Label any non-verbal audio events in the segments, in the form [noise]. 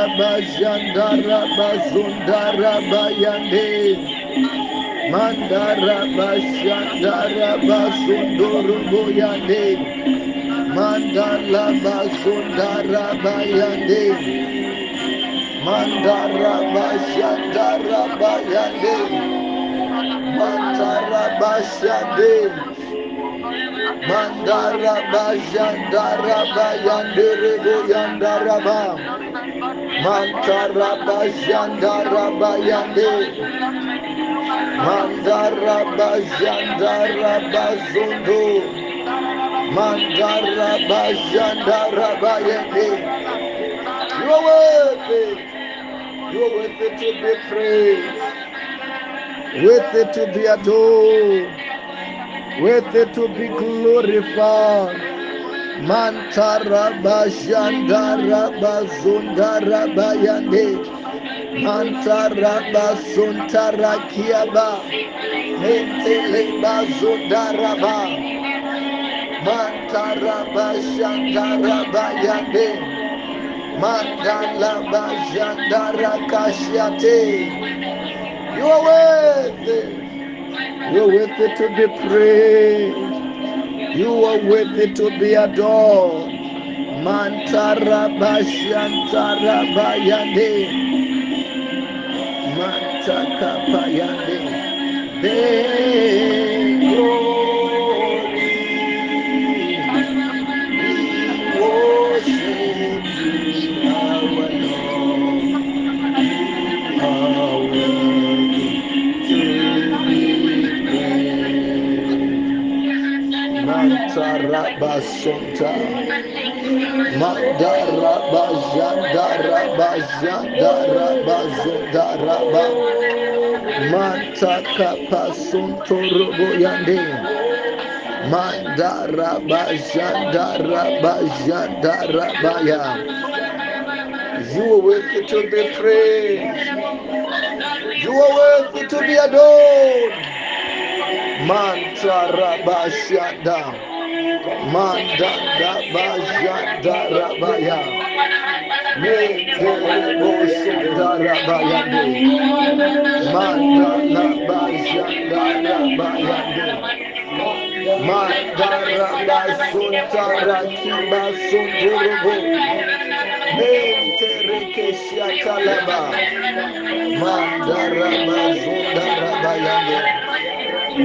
mandaraba jandaraba zundaraba yande mandaraba jandaraba zundurubu yande mandalaba zundaraba yande mandaraba jandaraba yande mandaraba shande mandaraba jandaraba yanderebo yandaraba mantaraba jandaraba yande mandaraba jandaraba zondo mandaraba jandaraba yande you are worthy you are worthy to be praised. Worthy to be adored. Worthy to be glorified. Mantaraba Jandaraba Zundaraba Yande Mantaraba Suntara Kiaba Menteleba Zundaraba Mantaraba Jandaraba Yande Mandalaba Jandara Kashiate You are worthy. You are worthy to be praised. You are worthy to be adored. Mantara Bashantara Bayande. Mantaraba Sonta Mandaraba Jandaraba Jandaraba Zondaraba Mantakapa Sontorobo Yande Mandaraba Jandaraba Jandaraba Ya You are worthy to be praised. You are worthy to be adored. Mantarabashada. Mandanda bajanda rabaya. Mekelebosondarabaya. Mandala bajanda rabaya. Mandarabasuntara kiba sundurubu. Menterekeshatalaba. Mandarabazundarabaya. We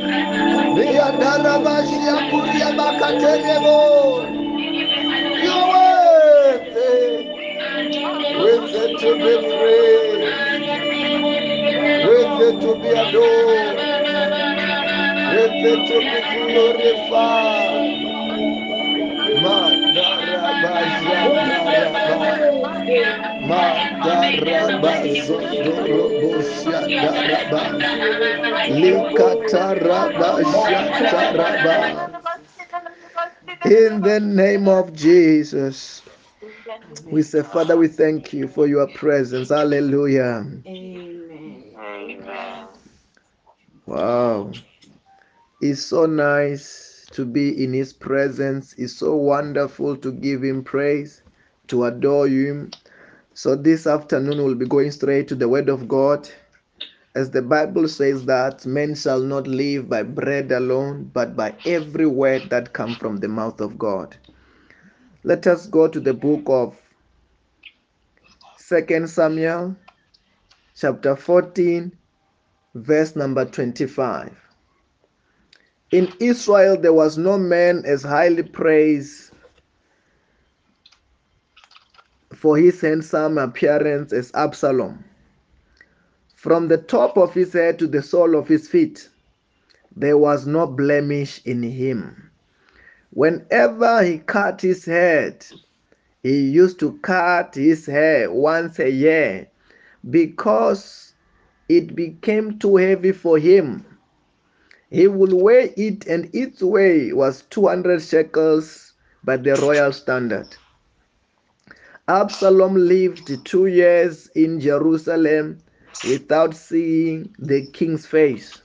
Leandarabashia kuria bakaterebo. You are worthy. Worthy to be praised. Worthy to be adored. Worthy to be glorified. Madaraba. Madarabazondoroboshadaraba. Likatarabashataraba. In the name of Jesus, we say, Father, we thank you for your presence. Hallelujah. Amen. Wow. It's so nice to be in His presence. It's so wonderful to give Him praise, to adore Him. So, this afternoon, we'll be going straight to the Word of God. As the Bible says that men shall not live by bread alone, but by every word that comes from the mouth of God. Let us go to the book of Second Samuel, chapter 14, verse number 25. In Israel, there was no man as highly praised for his handsome appearance as Absalom. From the top of his head to the sole of his feet, there was no blemish in him. Whenever he cut his head, he used to cut his hair once a year because it became too heavy for him. He would weigh it, and its weight was 200 shekels by the royal standard. Absalom lived two years in Jerusalem without seeing the king's face.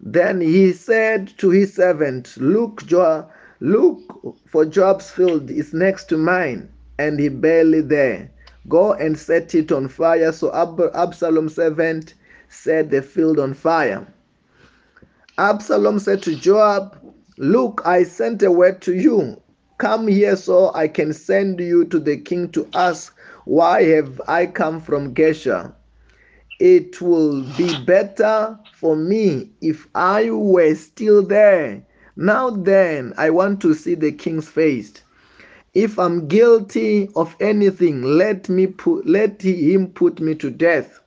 Then he said to his servant, Look, Joab, look, for Joab's field is next to mine, and he barely there. Go and set it on fire. So Ab- Absalom's servant set the field on fire. Absalom said to Joab, Look, I sent a word to you. Come here so I can send you to the king to ask, Why have I come from Geshur? It will be better for me if I were still there. Now then, I want to see the king's face. If I'm guilty of anything, let me put let him put me to death.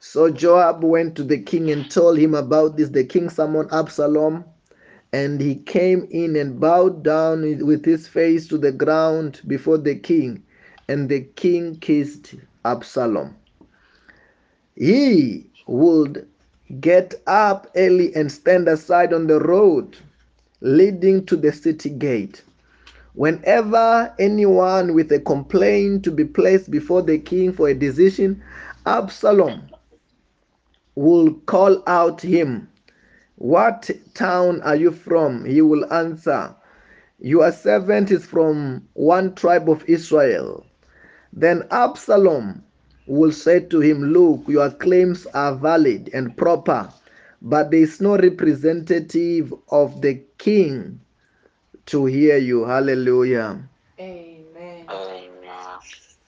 So Joab went to the king and told him about this. The king summoned Absalom, and he came in and bowed down with his face to the ground before the king, and the king kissed Absalom he would get up early and stand aside on the road leading to the city gate. Whenever anyone with a complaint to be placed before the king for a decision, Absalom will call out him, What town are you from? He will answer, Your servant is from one tribe of Israel. Then Absalom will say to him, Look, your claims are valid and proper, but there is no representative of the king to hear you. Hallelujah. Amen.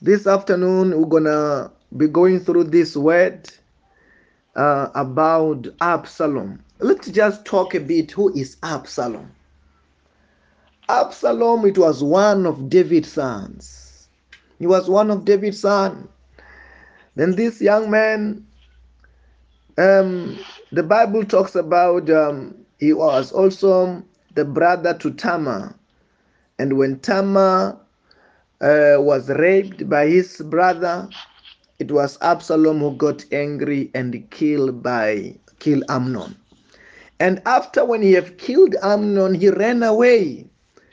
This afternoon, we're going to be going through this word uh, about Absalom. Let's just talk a bit. Who is Absalom? Absalom, it was one of David's sons. He was one of David's sons. Then this young man, um, the Bible talks about um, he was also the brother to Tamar. And when Tamar uh, was raped by his brother, it was Absalom who got angry and killed by killed Amnon. And after when he have killed Amnon, he ran away.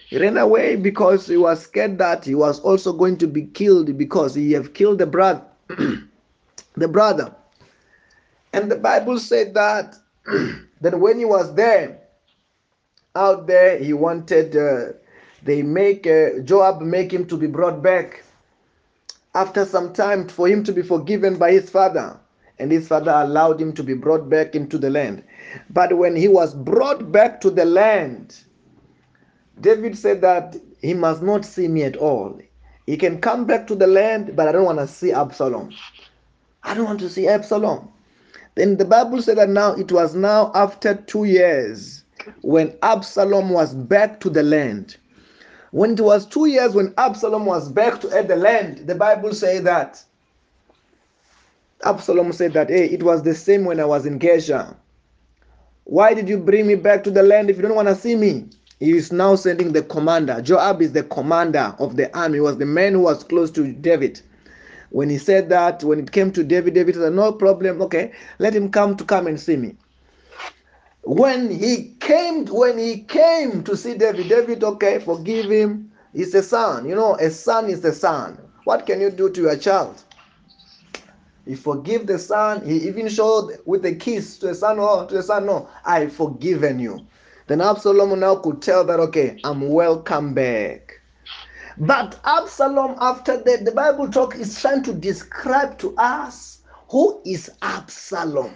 He ran away because he was scared that he was also going to be killed because he have killed the brother. [clears throat] the brother. And the Bible said that [clears throat] that when he was there, out there, he wanted uh, they make uh, Joab make him to be brought back. After some time, for him to be forgiven by his father, and his father allowed him to be brought back into the land. But when he was brought back to the land, David said that he must not see me at all. He can come back to the land, but I don't want to see Absalom. I don't want to see Absalom. Then the Bible said that now it was now after two years when Absalom was back to the land. When it was two years when Absalom was back to the land, the Bible said that Absalom said that, hey, it was the same when I was in Geshur. Why did you bring me back to the land if you don't want to see me? He is now sending the commander. Joab is the commander of the army. He was the man who was close to David. When he said that, when it came to David, David said, No problem, okay, let him come to come and see me. When he came, when he came to see David, David, okay, forgive him. He's a son. You know, a son is a son. What can you do to your child? He forgive the son. He even showed with a kiss to a son, oh, to a son, no, I've forgiven you. Then Absalom now could tell that, okay, I'm welcome back. But Absalom, after that, the Bible talk is trying to describe to us who is Absalom.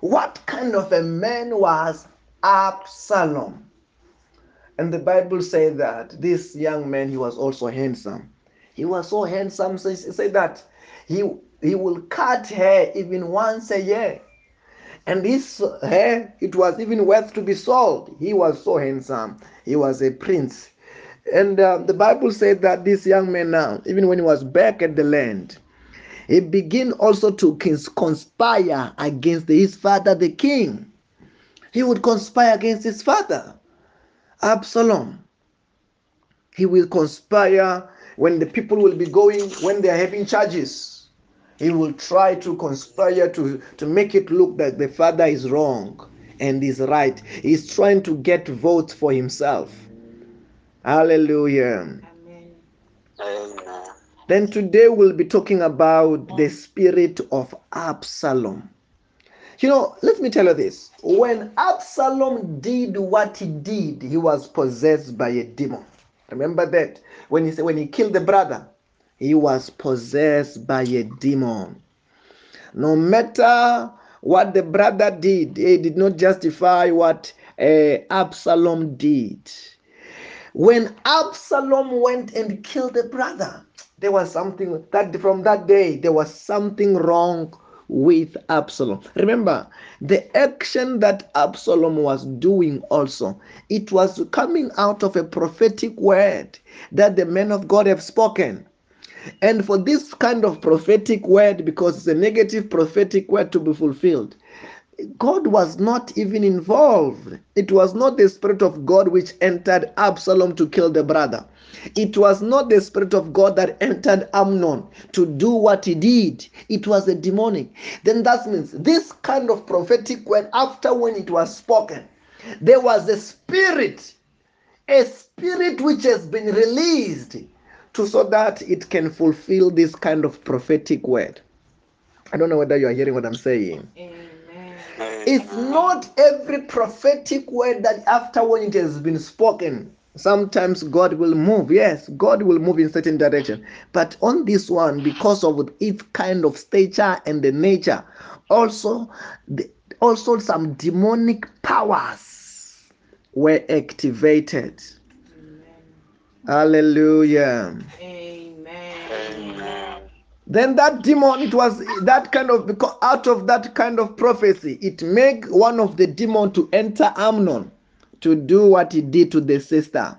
What kind of a man was Absalom? And the Bible says that this young man, he was also handsome. He was so handsome, so he said that he, he will cut hair even once a year. And this hair, it was even worth to be sold. He was so handsome. He was a prince. And uh, the Bible said that this young man now, even when he was back at the land, he began also to conspire against his father, the king. He would conspire against his father. Absalom. He will conspire when the people will be going, when they are having charges. He will try to conspire to, to make it look like the father is wrong and is right. He's trying to get votes for himself. Hallelujah. Amen. Amen. Then today we'll be talking about the spirit of Absalom. You know, let me tell you this. When Absalom did what he did, he was possessed by a demon. Remember that when he said when he killed the brother, he was possessed by a demon. No matter what the brother did, it did not justify what uh, Absalom did. When Absalom went and killed the brother, there was something that from that day there was something wrong with Absalom. Remember, the action that Absalom was doing also, it was coming out of a prophetic word that the men of God have spoken. And for this kind of prophetic word, because it's a negative prophetic word to be fulfilled, God was not even involved. It was not the Spirit of God which entered Absalom to kill the brother. It was not the Spirit of God that entered Amnon to do what he did. It was a demonic. Then that means this kind of prophetic word, after when it was spoken, there was a spirit, a spirit which has been released to so that it can fulfill this kind of prophetic word. I don't know whether you are hearing what I'm saying. It's not every prophetic word that after when it has been spoken, sometimes God will move. Yes, God will move in certain direction. But on this one, because of its kind of stature and the nature, also, the, also some demonic powers were activated. Amen. Hallelujah. Amen. Then that demon, it was that kind of because out of that kind of prophecy, it make one of the demon to enter Amnon to do what he did to the sister.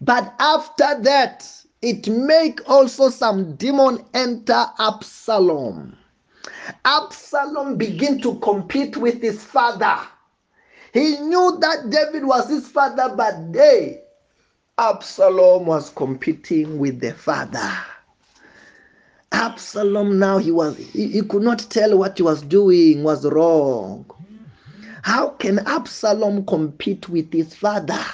But after that, it make also some demon enter Absalom. Absalom begin to compete with his father. He knew that David was his father, but they, Absalom was competing with the father. Absalom now he was he, he could not tell what he was doing was wrong. How can Absalom compete with his father?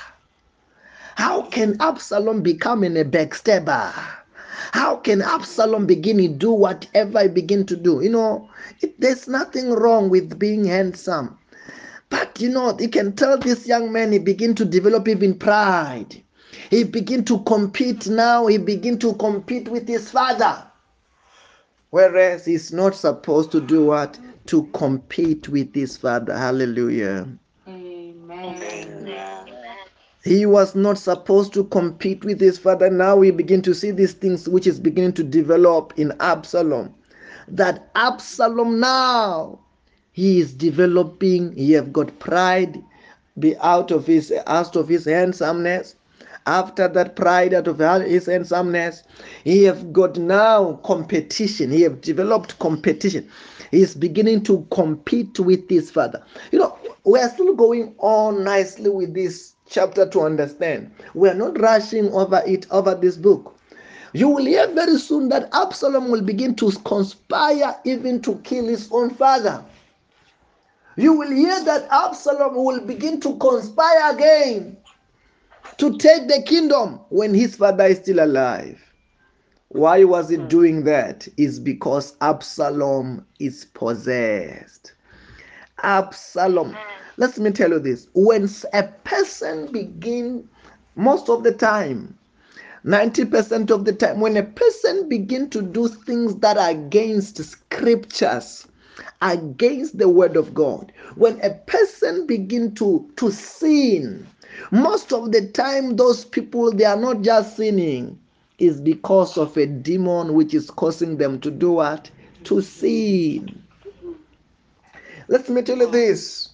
How can Absalom become in a backstabber? How can Absalom begin to do whatever he begin to do? You know, it, there's nothing wrong with being handsome. But you know, you can tell this young man he begin to develop even pride. He begin to compete now. He begin to compete with his father. Whereas he's not supposed to do what? To compete with his father. Hallelujah. Amen. He was not supposed to compete with his father. Now we begin to see these things which is beginning to develop in Absalom. That Absalom now he is developing, he have got pride, be out of his out of his handsomeness after that pride out of his handsomeness, he have got now competition. He have developed competition. He is beginning to compete with his father. You know, we are still going on nicely with this chapter to understand. We are not rushing over it, over this book. You will hear very soon that Absalom will begin to conspire even to kill his own father. You will hear that Absalom will begin to conspire again to take the kingdom when his father is still alive. Why was he hmm. doing that? Is because Absalom is possessed. Absalom. Hmm. Let me tell you this. When a person begin, most of the time, 90% of the time, when a person begin to do things that are against scriptures, against the word of God, when a person begin to, to sin, most of the time, those people, they are not just sinning, is because of a demon which is causing them to do what? To sin. Let me tell you this.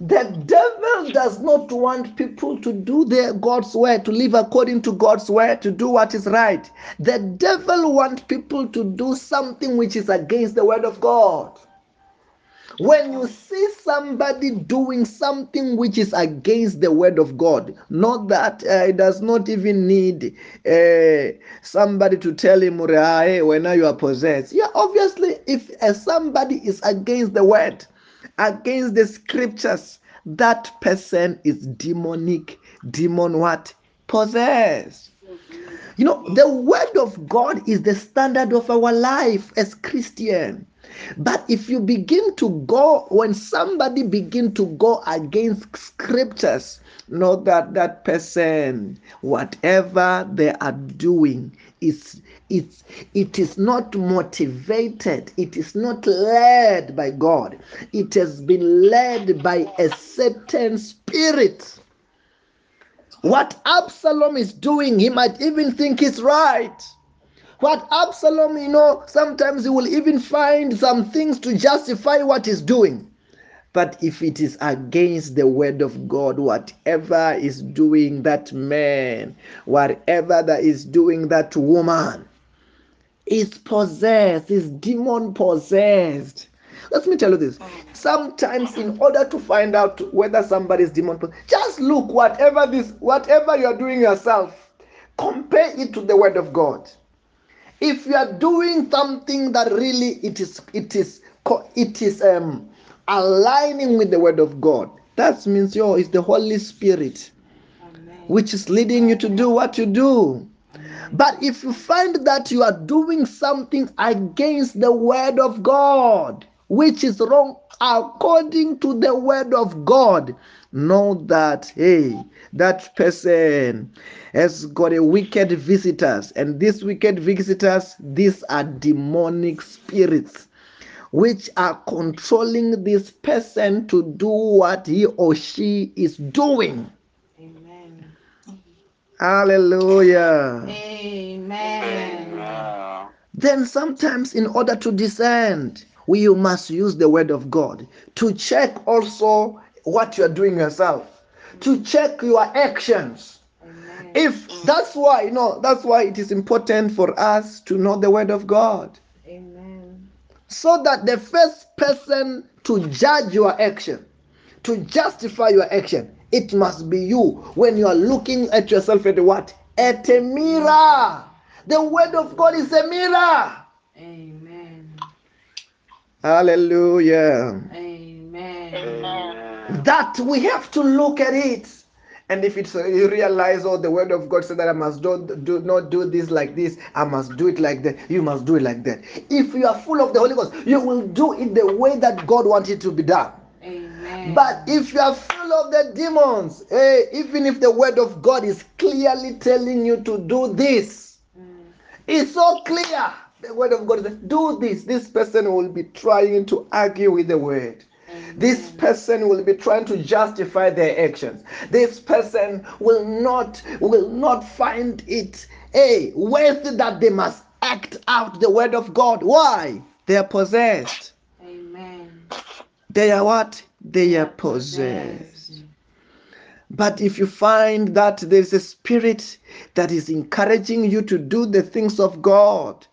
The devil does not want people to do their God's word, to live according to God's word, to do what is right. The devil wants people to do something which is against the word of God. When you see somebody doing something which is against the word of God, not that uh, it does not even need uh, somebody to tell him, hey, when you are possessed. Yeah, obviously, if uh, somebody is against the word, against the scriptures, that person is demonic, demon what? Possessed. You know, the word of God is the standard of our life as Christian. But if you begin to go, when somebody begin to go against scriptures, know that that person, whatever they are doing, is it's it is not motivated. It is not led by god. It has been led by a certain spirit. What absalom is doing he might even think is right what absalom you know sometimes he will even find some things to justify what he's doing but if it is against the word of God, whatever is doing that man, whatever that is doing that woman, is possessed, is demon possessed. Let me tell you this. Sometimes, in order to find out whether somebody is demon possessed, just look whatever this, whatever you are doing yourself, compare it to the word of God. If you are doing something that really it is, it is, it is um aligning with the word of God, that means yo, it's the Holy Spirit Amen. which is leading you to do what you do. But if you find that you are doing something against the word of God, which is wrong according to the word of God, know that, hey, that person has got a wicked visitors. And these wicked visitors, these are demonic spirits which are controlling this person to do what he or she is doing. Amen. Hallelujah. Amen. Then sometimes, in order to discern, we must use the word of God to check also what you are doing yourself, to check your actions. Amen. If that's why, you know, that's why it is important for us to know the word of God. Amen. So that the first person to judge your action, to justify your action, it must be you when you are looking at yourself at what? At a mirror. The word of God is a mirror. Amen. Hallelujah. Amen. That we have to look at it. And if it's you realize, oh, the word of God said that I must don't do not do this like this, I must do it like that. You must do it like that. If you are full of the Holy Ghost, you will do it the way that God wants it to be done. But if you are full of the demons, hey, even if the word of God is clearly telling you to do this, mm. it's so clear. The word of God is do this. This person will be trying to argue with the word. This person will be trying to justify their actions. This person will not will not find it a worthy that they must act out the word of God. Why? They are possessed. Amen. They are what? they are possessed. But if you find that there is a spirit that is encouraging you to do the things of God,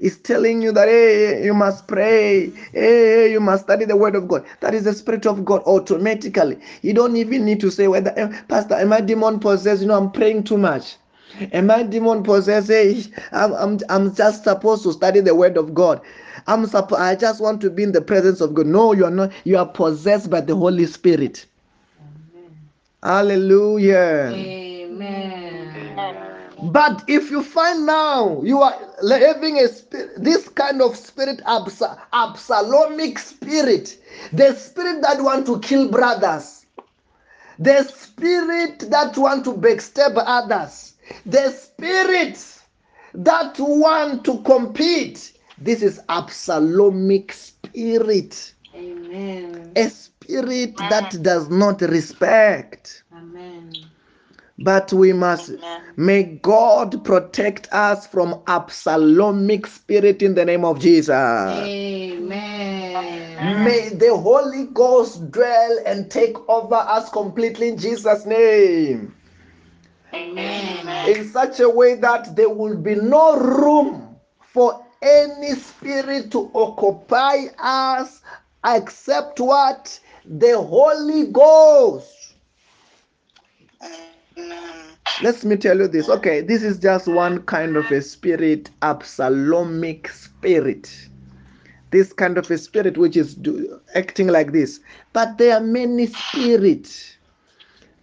is telling you that hey, you must pray, hey, you must study the word of God. That is the spirit of God automatically. You don't even need to say whether, eh, Pastor, am I demon possessed? You know, I'm praying too much. Am I demon possessed? Hey, I'm, I'm, I'm just supposed to study the word of God. I'm supposed I just want to be in the presence of God. No, you are not. You are possessed by the Holy Spirit. Amen. Hallelujah. Amen. But if you find now you are having a spirit, this kind of spirit, Absalomic spirit, the spirit that want to kill brothers, the spirit that want to backstab others, the spirit that want to compete, this is Absalomic spirit. Amen. A spirit that does not respect. But we must Amen. may God protect us from Absalomic spirit in the name of Jesus. Amen. May the Holy Ghost dwell and take over us completely in Jesus' name. Amen. In such a way that there will be no room for any spirit to occupy us except what? The Holy Ghost. Let me tell you this. Okay, this is just one kind of a spirit, Absalomic spirit. This kind of a spirit which is do, acting like this. But there are many spirits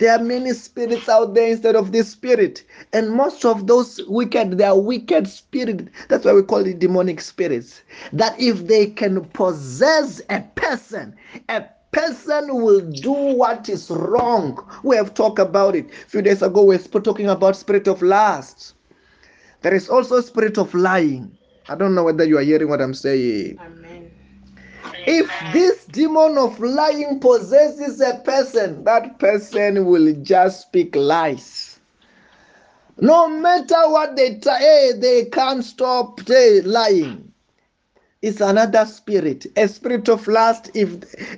there are many spirits out there instead of this spirit. And most of those wicked, they are wicked spirits. That's why we call it demonic spirits. That if they can possess a person, a person will do what is wrong. We have talked about it. A few days ago, we were talking about spirit of lust. There is also spirit of lying. I don't know whether you are hearing what I'm saying. Amen. If this demon of lying possesses a person, that person will just speak lies. No matter what they try, hey, they can't stop hey, lying. It's another spirit, a spirit of lust. If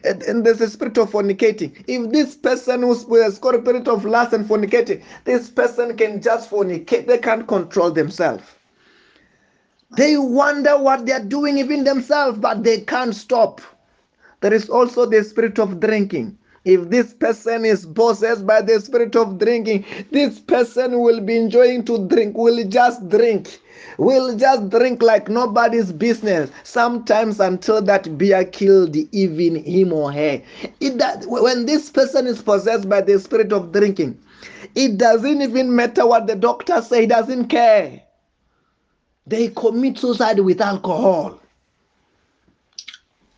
and there's a spirit of fornicating. If this person who's got a spirit of lust and fornicating, this person can just fornicate. They can't control themselves. They wonder what they are doing even themselves, but they can't stop. There is also the spirit of drinking. If this person is possessed by the spirit of drinking, this person will be enjoying to drink, will just drink, will just drink like nobody's business. Sometimes until that beer killed even him or her. It, that, when this person is possessed by the spirit of drinking, it doesn't even matter what the doctor say, he doesn't care. They commit suicide with alcohol.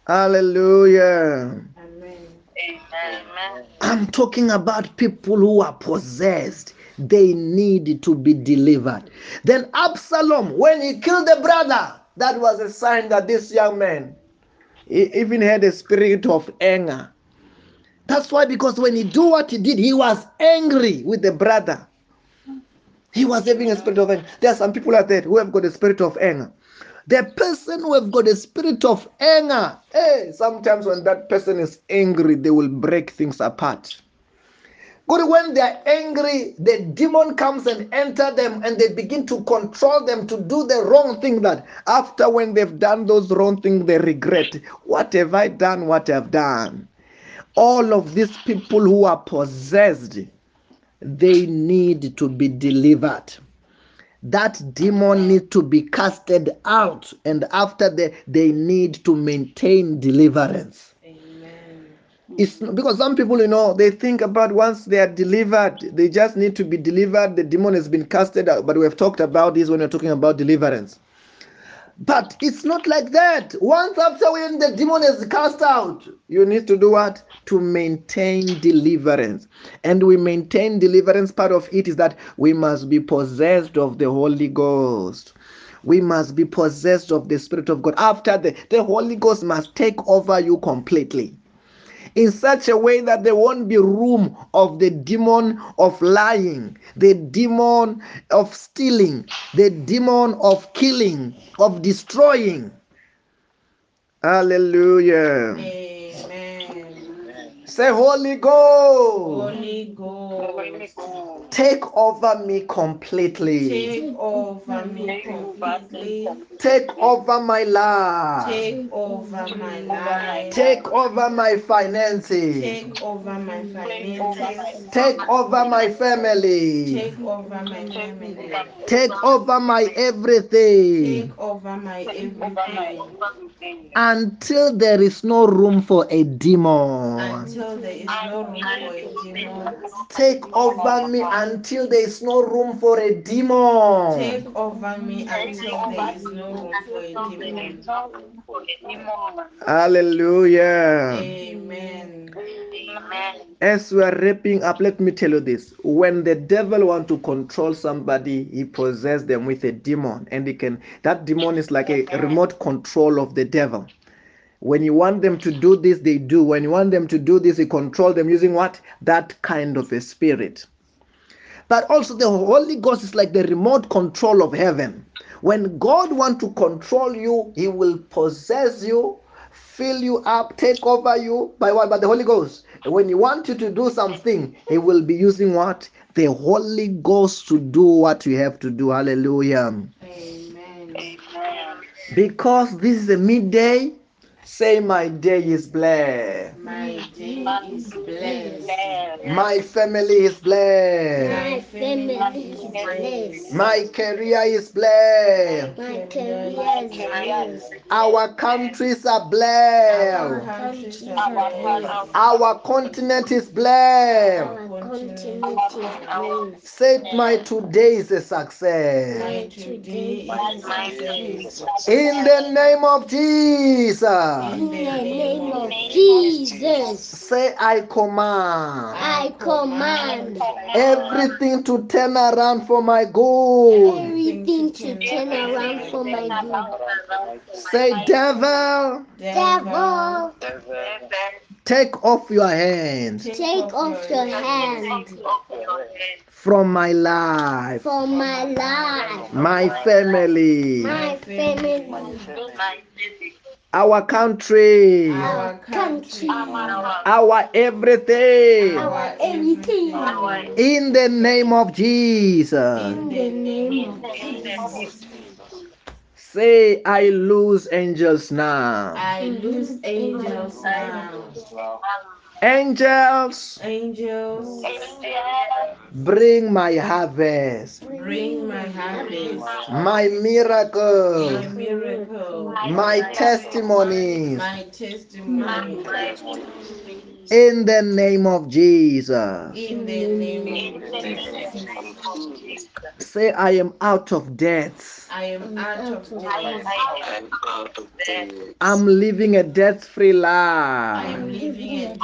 Hallelujah. Amen. Amen. I'm talking about people who are possessed. They need to be delivered. Then Absalom, when he killed the brother, that was a sign that this young man he even had a spirit of anger. That's why, because when he do what he did, he was angry with the brother. He was having a spirit of anger. There are some people out there who have got a spirit of anger. The person who have got a spirit of anger, hey, sometimes when that person is angry, they will break things apart. Good, when they are angry, the demon comes and enter them and they begin to control them to do the wrong thing that after when they've done those wrong things, they regret. What have I done? What have done? All of these people who are possessed, they need to be delivered. That demon needs to be casted out, and after that, they need to maintain deliverance. It's because some people, you know, they think about once they are delivered, they just need to be delivered. The demon has been casted out. But we have talked about this when we're talking about deliverance. But it's not like that. Once after when the demon is cast out, you need to do what? To maintain deliverance. And we maintain deliverance. Part of it is that we must be possessed of the Holy Ghost. We must be possessed of the Spirit of God. After the, the Holy Ghost must take over you completely in such a way that there won't be room of the demon of lying, the demon of stealing, the demon of killing, of destroying. Hallelujah. Amen. Say, Holy Ghost. Holy Ghost. Take over me completely. Take over me completely. Take over my life. Take over my life. Take over my finances. Take over my finances. Take over my family. Take over my family. Take over my everything. Take over my everything. Until there is no room for a demon. Until there is no room for a demon. Take over me until there is no room for a demon. Take over me until there is no room for a demon. Hallelujah. Amen. As we are wrapping up, let me tell you this. When the devil want to control somebody, he possesses them with a demon. And he can that demon is like a remote control of the devil. When you want them to do this, they do. When you want them to do this, you control them using what? That kind of a spirit. But also the Holy Ghost is like the remote control of heaven. When God wants to control you, He will possess you, fill you up, take over you by what? By the Holy Ghost. when He wants you to do something, He will be using what? The Holy Ghost to do what you have to do. Hallelujah. Amen. Because this is a midday, Say, My day is blessed. My day is blessed. My family is blessed. My family is blessed. My career is blessed. My career is blessed. Our countries are Our blessed. countries are blessed. Our continent is blessed. Our continent. Say, My today is a success. My today is success. In the name of Jesus. In the name of Jesus, Say, I command I command everything to turn around for my good. everything to turn around for my good. Say, devil. devil, Devil, take off your hands. Take off your hand from my life, from my life, my family, my family, our country, Our country, our everything. our everything. In the name of Jesus. In the name of Jesus, Say, I lose angels now. I lose angels now. Angels, Angels, bring my harvest, bring my harvest, my my miracle, miracle, my testimonies. my testimony. In the name of Jesus. In the name of Jesus. Say, I am out of debt. I am out of debt. I'm living a debt free life. I am living a